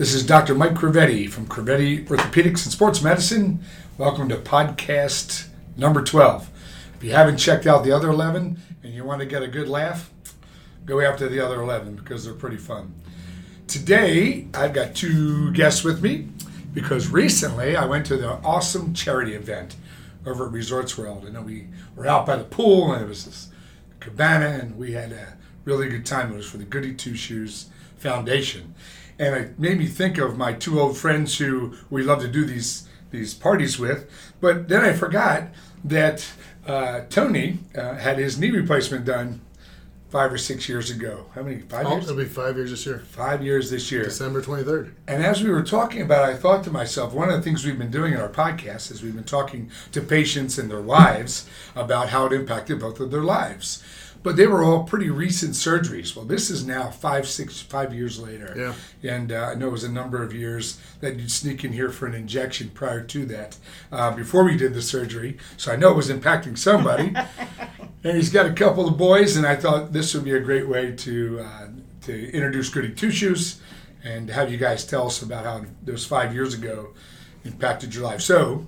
This is Dr. Mike Crovetti from Crovetti Orthopedics and Sports Medicine. Welcome to podcast number 12. If you haven't checked out the other 11 and you want to get a good laugh, go after the other 11 because they're pretty fun. Today, I've got two guests with me because recently I went to the awesome charity event over at Resorts World. And we were out by the pool and it was this cabana and we had a really good time. It was for the Goody Two Shoes Foundation. And it made me think of my two old friends who we love to do these these parties with. But then I forgot that uh, Tony uh, had his knee replacement done five or six years ago. How many? Five Oh, years? it'll be five years this year, Five years this year. December 23rd. And as we were talking about it, I thought to myself, one of the things we've been doing in our podcast is we've been talking to patients and their wives about how it impacted both of their lives. But they were all pretty recent surgeries. Well, this is now five, six, five years later. Yeah. And uh, I know it was a number of years that you'd sneak in here for an injection prior to that, uh, before we did the surgery. So I know it was impacting somebody. and he's got a couple of boys, and I thought this would be a great way to uh, to introduce Goody Two Shoes and have you guys tell us about how those five years ago impacted your life. So,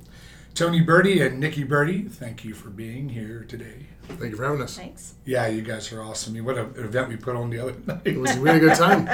Tony Berti and Nikki Berti, thank you for being here today. Thank you for having us. Thanks. Yeah, you guys are awesome. I mean, What an event we put on the other night. It was, we had a good time.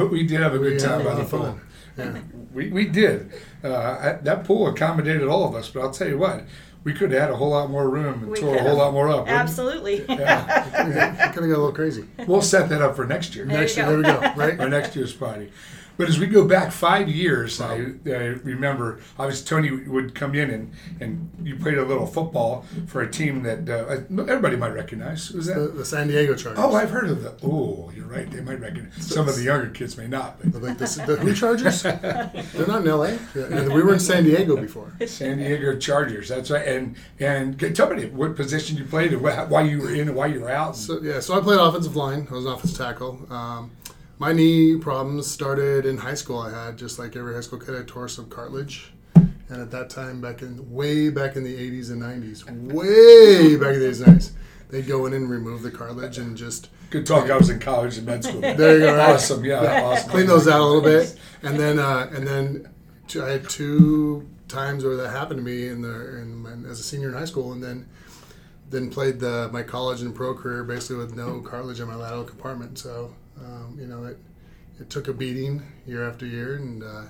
we did have a good time a by the of pool. Yeah. We, we did. Uh, I, that pool accommodated all of us, but I'll tell you what, we could have had a whole lot more room and We tore a whole have. lot more up. Absolutely. Yeah. Kind of got a little crazy. We'll set that up for next year. There Next you year, there we go. Right? our next year's party. But as we go back five years, I, I remember obviously Tony would come in and, and you played a little football for a team that uh, everybody might recognize. Was The, that? the San Diego Chargers. Oh, I've heard of the. Oh, you're right. They might recognize. Some of the younger kids may not. But Like the, the who Chargers? They're not in LA. Yeah, we were in San Diego before. San Diego Chargers. That's right. And and tell me what position you played and why you were in and why you were out. So yeah, so I played offensive line. I was an offensive tackle. Um, my knee problems started in high school. I had just like every high school kid, I tore some cartilage. And at that time, back in way back in the 80s and 90s, way back in the 80s and 90s, they'd go in and remove the cartilage and just Good talk. I was in college and med school. There you go, right? Awesome. Yeah. Awesome. clean those out a little bit, and then uh, and then two, I had two times where that happened to me in the in my, as a senior in high school, and then then played the my college and pro career basically with no cartilage in my lateral compartment. So um, you know it it took a beating year after year, and uh,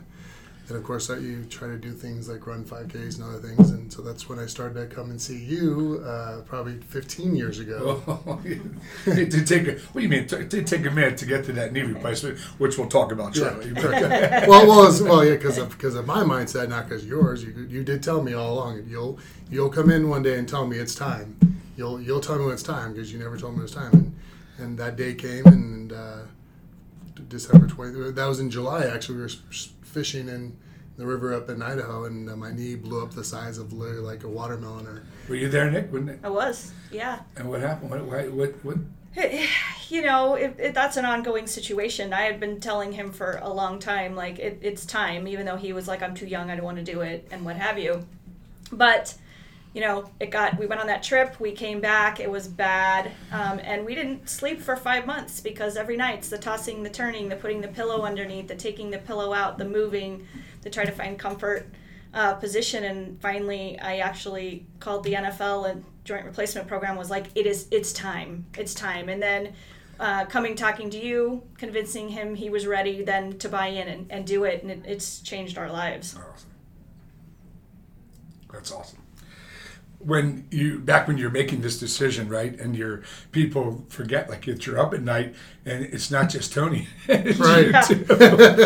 and of course that you try to do things like run 5Ks and other things, and so that's when I started to come and see you uh, probably 15 years ago. Oh, it did take a, what do you mean? It did take a minute to get to that knee replacement, which we'll talk about shortly. well, well, it's, well, yeah, because of because of my mindset, not because yours. You you did tell me all along. You'll you'll come in one day and tell me it's time. You'll you'll tell me when it's time because you never told me it was time. And, and that day came, and uh, December twenty. That was in July. Actually, we were fishing in the river up in Idaho, and uh, my knee blew up the size of literally like a watermelon. Or Were you there, Nick? Wasn't it? I was. Yeah. And what happened? What? What? What? what? You know, it, it, that's an ongoing situation. I had been telling him for a long time, like, it, it's time, even though he was like, I'm too young, I don't want to do it, and what have you. But, you know, it got, we went on that trip, we came back, it was bad, um, and we didn't sleep for five months because every night it's the tossing, the turning, the putting the pillow underneath, the taking the pillow out, the moving, to try to find comfort uh, position. And finally, I actually called the NFL and joint replacement program was like, it is, it's time, it's time. And then uh, coming talking to you, convincing him he was ready then to buy in and, and do it, and it, it's changed our lives. Awesome. That's awesome. When you back when you're making this decision, right, and your people forget, like if you're up at night and it's not just Tony, Right. you.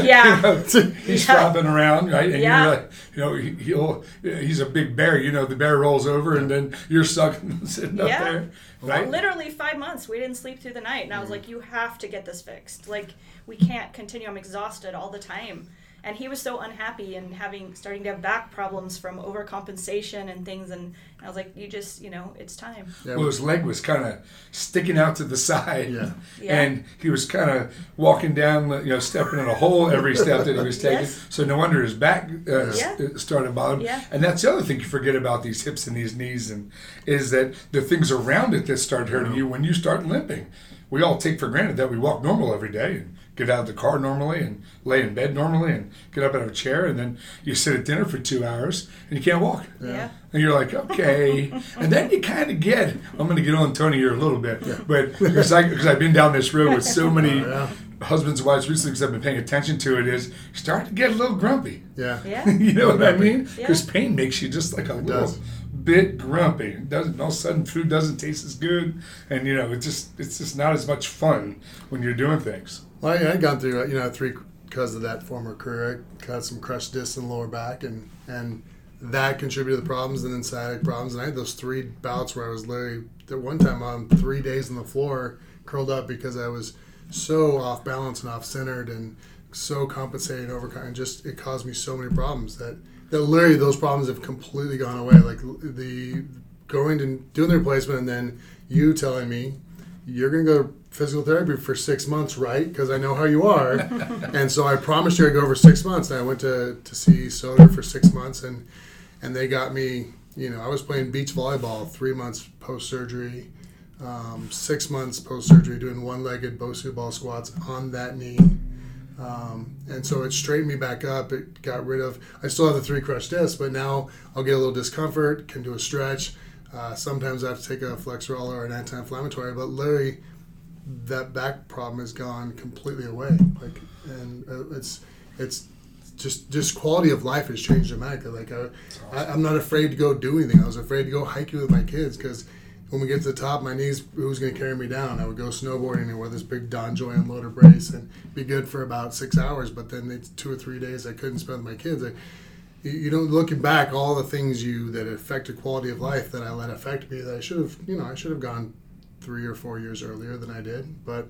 Yeah. You know, he's Yeah. flopping around, right? And Yeah. you're like, you know, he, he'll he's a big bear. You know, the bear rolls over, and then you're stuck sitting up there, right? Literally five months, we didn't sleep through the night, and I was mm-hmm. like, "You have to get this fixed. Like, we can't continue. I'm exhausted all the time." And he was so unhappy and having starting to have back problems from overcompensation and things. And I was like, "You just, you know, it's time." yeah, Well, his leg was kind of sticking out to the side, Yeah. Yeah. and he was kind of walking down, you know, stepping in a hole every step that he was taking. Yes. So no wonder his back uh, Yeah. started bothering. Yeah. And that's the other thing you forget about these hips and these knees, and is that the things around it that start hurting you when you start limping. We all take for granted that we walk normal every day, and get out of the car normally and lay in bed normally and get up out of a chair and then you sit at dinner for two hours and you can't walk. Yeah. And you're like, okay. and then you kind of get, I'm going to get on Tony here a little bit, but because I've been down this road with so many yeah. husbands and wives recently because I've been paying attention to it, is you start to get a little grumpy. Yeah. Yeah. you know what I mean? Yeah. Because pain makes you just like a little does. bit grumpy. It doesn't all of a sudden food doesn't taste as good, and you know it's just it's just not as much fun when you're doing things. Well, I, I'd gone through, you know, three because of that former career. I got some crushed discs in lower back, and and that contributed to the problems, and then sciatic problems. And I had those three bouts where I was literally at one time on three days on the floor, curled up because I was so off balance and off centered, and so compensating over, and just it caused me so many problems that that literally those problems have completely gone away. Like the going and doing the replacement, and then you telling me you're going to go to physical therapy for six months, right? Because I know how you are. and so I promised you I'd go for six months. And I went to, to see Soder for six months, and and they got me, you know, I was playing beach volleyball three months post surgery, um, six months post surgery, doing one legged Bosu ball squats on that knee. Um, and so it straightened me back up. It got rid of, I still have the three crushed discs, but now I'll get a little discomfort, can do a stretch. Uh, sometimes I have to take a Flexeril or an anti-inflammatory, but literally that back problem is gone completely away. Like, and uh, it's it's just just quality of life has changed dramatically. Like, I, I, I'm not afraid to go do anything. I was afraid to go hiking with my kids because when we get to the top, my knees, who's going to carry me down? I would go snowboarding and wear this big DonJoy unloader brace and be good for about six hours. But then it's two or three days I couldn't spend with my kids. I, you- know, looking back, all the things you that affected quality of life that I let affect me that I should have, you know, I should have gone three or four years earlier than I did, but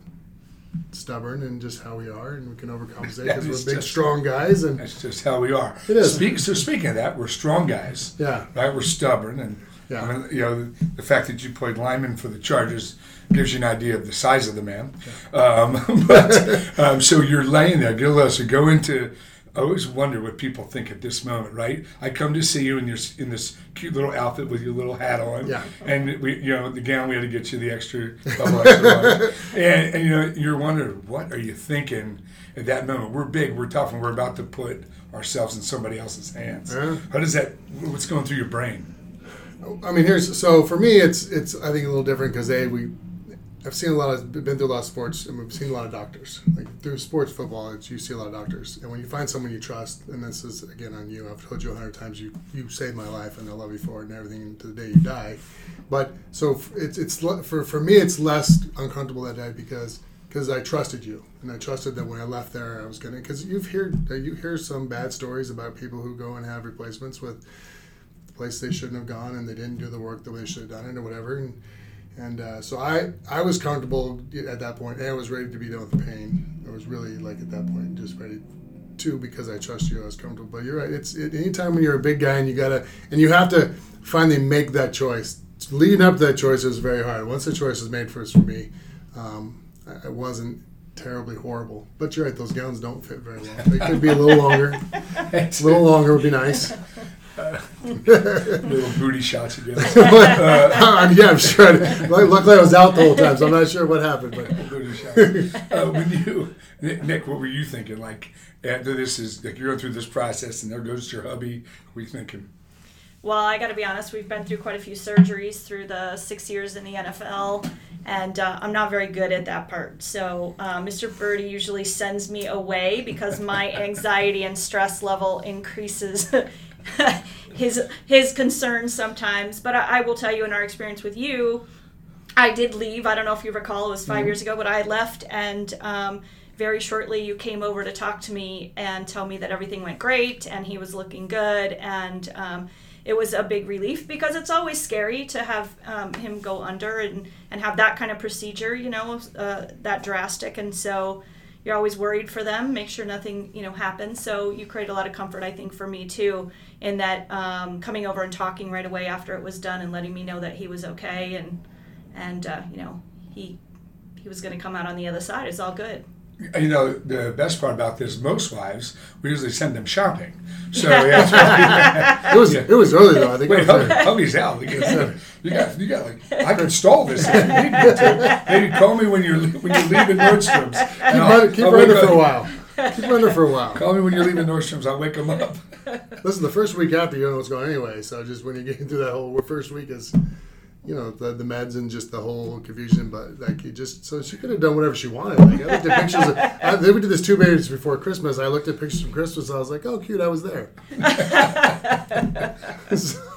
stubborn and just how we are, and we can overcompensate Yeah, because we're big, just- strong guys, and That's just how we are. It is. Speak, so speaking of that, we're strong guys. yeah, right? We're stubborn, and Yeah. I mean, you know the fact that you played lineman for the Chargers gives you an idea of the size of the man. Um, but um, so you're laying there, Gil. So go into. I always wonder what people think at this moment, right? I come to see you in your in this cute little outfit with your little hat on, Yeah. and we, you know, the gown we had to get you the extra extra and, and you know, you're wondering what are you thinking at that moment? We're big, we're tough, and we're about to put ourselves in somebody else's hands. Yeah. How does that? What's going through your brain? I mean, here's so for me, it's it's I think a little different because a we, I've seen a lot of been through a lot of sports and we've seen a lot of doctors. Like through sports football, it's, you see a lot of doctors, and when you find someone you trust, and this is again on you, I've told you a hundred times, you you saved my life, and I love you for it, and everything to the day you die. But so it's it's for for me, it's less uncomfortable that day because because I trusted you, and I trusted that when I left there, I was gonna. Because you've heard you hear some bad stories about people who go and have replacements with the place they shouldn't have gone and they didn't do the work the way they should have done it or whatever and and uh, so I I was comfortable at that point and I was ready to be done with the pain. I was really like at that point just ready to because I trust you I was comfortable. But you're right it's it, anytime when you're a big guy and you gotta and you have to finally make that choice leading up to that choice was very hard. Once the choice was made first for me um, I- it wasn't terribly horrible. But you're right those gowns don't fit very well. They could be a little longer. A little longer would be nice little booty shots again. Uh, yeah, I'm sure. Lu- Luckily, I was out the whole time, so I'm not sure what happened. But booty shots. Uh, when you, Nick, Nick, what were you thinking? Like after this is like you're going through this process, and there goes your hubby. What were you thinking? Well, I got to be honest, we've been through quite a few surgeries through the six years in the NFL, and uh, I'm not very good at that part. So, uh, Mr. Berti usually sends me away because my anxiety and stress level increases his his concerns sometimes. But I, I will tell you, in our experience with you, I did leave. I don't know if you recall, it was 5 years ago, but I left and. Um, very shortly, you came over to talk to me and tell me that everything went great and he was looking good. And um, it was a big relief because it's always scary to have um, him go under and, and have that kind of procedure, you know, uh, that drastic. And so you're always worried for them, make sure nothing, you know, happens. So you create a lot of comfort, I think, for me too, in that um, coming over and talking right away after it was done and letting me know that he was okay and and uh, you know he he was going to come out on the other side. It's all good. You know, the best part about this, most wives, we usually send them shopping. So yeah, It was it was early though. I think Wait, it was, hubby, hubby's out because uh, you got you got like I can stall this if you need me to. Maybe call me when you're when you're leaving Nordstrom's. and keep, I'll- keep I'll her under wake for a while. Keep her under for a while. Call me when you're leaving Nordstrom's. I'll wake them up. Listen, the first week after you don't know what's going on anyway. So just when you get into that whole first week is, you know, the, the meds and just the whole confusion. But like you just so she could have done whatever she wanted. Like I looked at pictures. Of, I, they did this two days before Christmas. I looked at pictures from Christmas. I was like, oh, cute. I was there.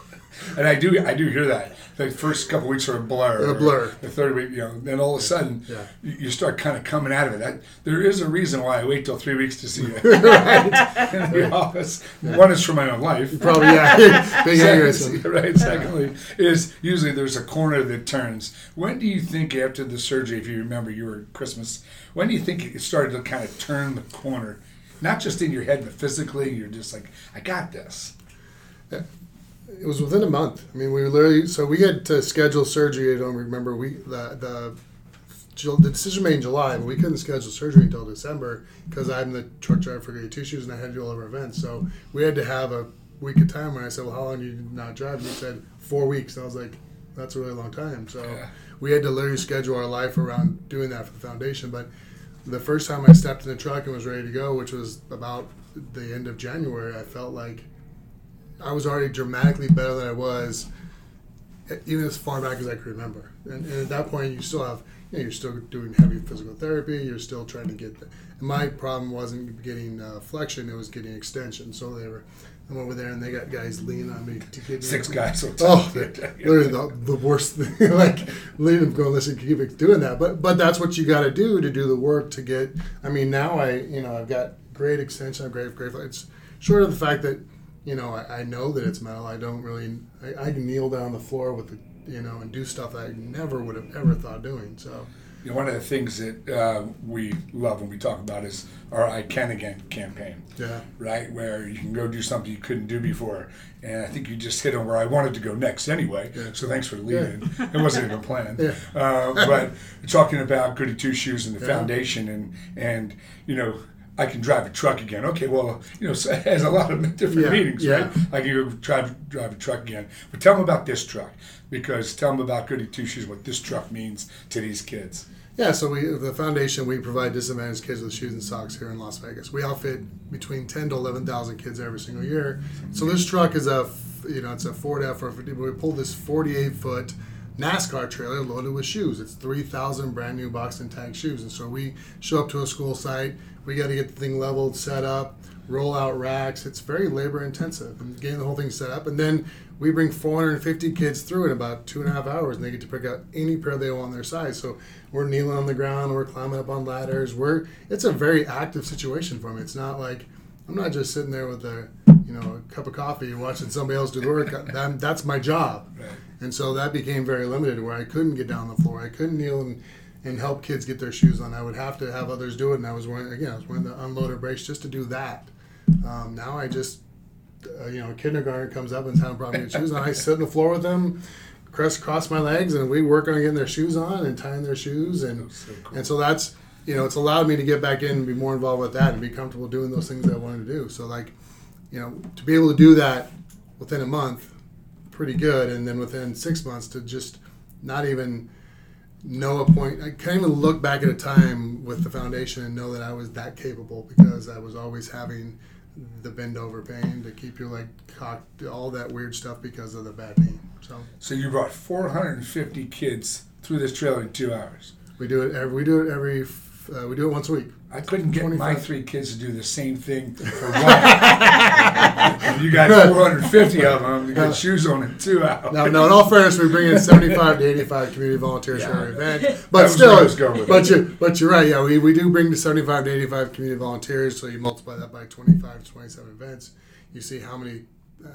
And I do I do hear that. The first couple weeks are a blur. A blur. The third week, you know, then all of a sudden Yeah. you, start kind of coming out of it. That, there is a reason why I wait till three weeks to see you in the office. One is for my own life. Probably yeah. Big aneurysm. right. Secondly, is usually there's a corner that turns. When do you think after the surgery, if you remember, you were Christmas? When do you think it started to kind of turn the corner, not just in your head, but physically? You're just like, I got this. Uh, It was within a month. I mean, we were literally so we had to schedule surgery. I don't remember we the the the decision made in July, but we couldn't schedule surgery until December because I'm the truck driver for Two Shoes and I had to do all of our events. So we had to have a week of time. When I said, "Well, how long do you not drive?" And he said, four weeks." And I was like, "That's a really long time." So Yeah. we had to literally schedule our life around doing that for the foundation. But the first time I stepped in the truck and was ready to go, which was about the end of January, I felt like I was already dramatically better than I was, even as far back as I could remember. And, and at that point, you still have, you know, you're still doing heavy physical therapy. You're still trying to get. The, and my problem wasn't getting uh, flexion; it was getting extension. So they were. I'm over there, and they got guys leaning on me to get me- Six guys. Oh, literally the, the worst thing. like, leading going, listen, keep doing that. But but that's what you got to do to do the work to get. I mean, now I you know I've got great extension. I'm great, great. It's short of the fact that you know I, I know that it's metal. I don't really. I, I can kneel down on the floor with the you know and do stuff that I never would have ever thought doing. So You know, one of the things that uh, we love when we talk about is our I Can Again campaign. yeah. right? Where you can go do something you couldn't do before. And I think you just hit on where I wanted to go next anyway. Yeah. So thanks for leading. It wasn't even planned. Yeah. Uh, but talking about Goody Two Shoes and the Yeah. foundation and, and, you know, I can drive a truck again. Okay, well, you know, so it has a lot of different Yeah, meanings, yeah. right? I can go drive, drive a truck again. But tell them about this truck because tell them about Goody Two Shoes, what this truck means to these kids. Yeah, so we the foundation we provide disadvantaged kids with shoes and socks here in Las Vegas. We outfit between ten to eleven thousand kids every single year. So this truck is a, you know it's a Ford F. We pulled this forty eight foot NASCAR trailer loaded with shoes. It's three thousand brand new box and tag shoes. And so we show up to a school site. We got to get the thing leveled, set up, roll out racks. It's very labor intensive and getting the whole thing set up. And then we bring 450 kids through in about two and a half hours, and they get to pick out any pair they want on their size. So we're kneeling on the ground, we're climbing up on ladders. We're it's a very active situation for me. It's not like I'm not just sitting there with a you know a cup of coffee watching somebody else do the work. That, that's my job. Right. And so that became very limited where I couldn't get down the floor. I couldn't kneel and, and help kids get their shoes on. I would have to have others do it. And I was wearing, again, I was wearing the unloader brace just to do that. Um, now I just, uh, you know, kindergarten comes up and having a problem shoes on. I sit on the floor with them, cross, cross my legs, and we work on getting their shoes on and tying their shoes. And, So cool. and so that's, you know, it's allowed me to get back in and be more involved with that and be comfortable doing those things that I wanted to do. So, like, you know, to be able to do that within a month, pretty good. And then within six months to just not even know a point, I can't even look back at a time with the foundation and know that I was that capable because I was always having the bend over pain to keep your leg cocked, all that weird stuff because of the bad knee. So So you brought 450 kids through this trailer in two hours. we do it every, we do it every, uh, we do it once a week. I couldn't get my three kids to do the same thing for one. you got 450 of them. You got shoes on in two hours. Now, now, in all fairness, we bring in 75 to 85 community volunteers for Yeah. every event. But still, where was going with but you, but you're right. Yeah, we, we do bring the 75 to 85 community volunteers. So you multiply that by 25 to 27 events. You see how many,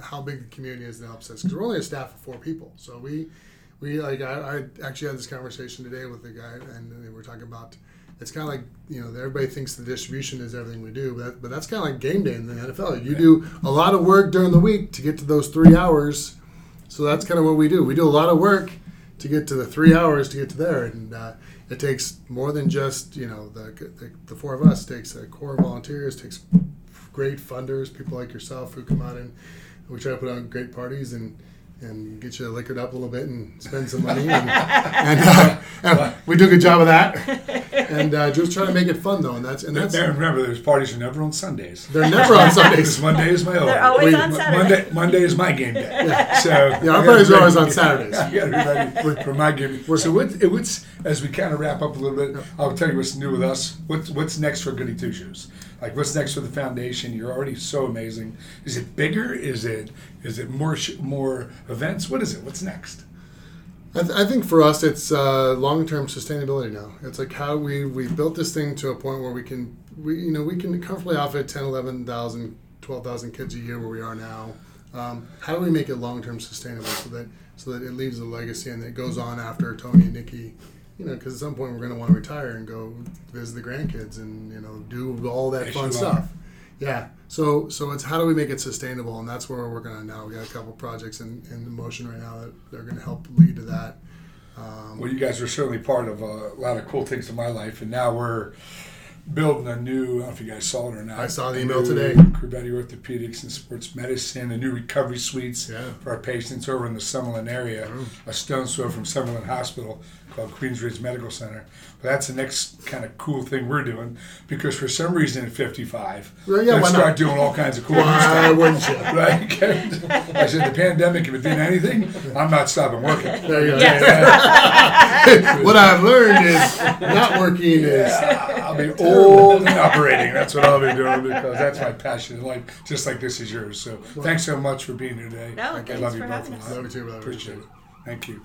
how big the community is that helps us. Because we're only a staff of four people. So we, we like I, I actually had this conversation today with the guy, and they were talking about. It's kind of like you know everybody thinks the distribution is everything we do, but, that, but that's kind of like game day in the NFL. You do a lot of work during the week to get to those three hours. So that's kind of what we do. We do a lot of work to get to the three hours to get to there, and uh, it takes more than just you know the, the the four of us. It takes a core of volunteers. Takes great funders, people like yourself who come out and we try to put on great parties and and get you liquored up a little bit and spend some money. And, and, uh, and we do a good job of that. And uh, just try to make it fun though, and that's and that's There, remember, those parties are never on Sundays. they're never on Because Sundays. Monday is my own. They're always We- on Saturday. Monday, Monday is my game day. So Yeah, our parties are always on Saturdays. I got everybody for my game. So what, it, what's as we kind of wrap up a little bit, I'll tell you what's new with us. What's what's next for Goody Two Shoes? Like what's next for the foundation? You're already so amazing. Is it bigger? Is it is it more sh- more events? What is it? What's next? I, th- I think for us, it's uh, long-term sustainability now. It's like how we we built this thing to a point where we can we you know we can comfortably outfit 10, 11,000, 12,000 kids a year where we are now. Um, how do we make it long-term sustainable so that so that it leaves a legacy and it goes on after Tony and Nikki. You know, because at some point we're going to want to retire and go visit the grandkids and you know do all that fun stuff. are. Yeah. So so it's how do we make it sustainable, and that's where we're working on now. We got a couple projects in, in motion right now that they're going to help lead to that. Um, Well, you guys were certainly part of a lot of cool things in my life, and now we're building a new. I don't know if you guys saw it or not. I saw the email today. Crovetti Orthopedics and Sports Medicine, a new recovery suites Yeah. for our patients over in the Summerlin area. Mm. A stone's throw from Summerlin Hospital called Queensridge Medical Center. But that's the next kind of cool thing we're doing because for some reason at 55, Well, yeah, let's why not? start doing all kinds of cool new why stuff. wouldn't you? Right? I said the pandemic, if it did anything, I'm not stopping working. There you go. Yes. what I've learned is not working is I'll be old and operating. That's what I'll be doing because that's my passion in life, just like this is yours. So thanks so much for being here today. No, I love you for both having a us. lot. Love you too, brother. Appreciate it. Thank you.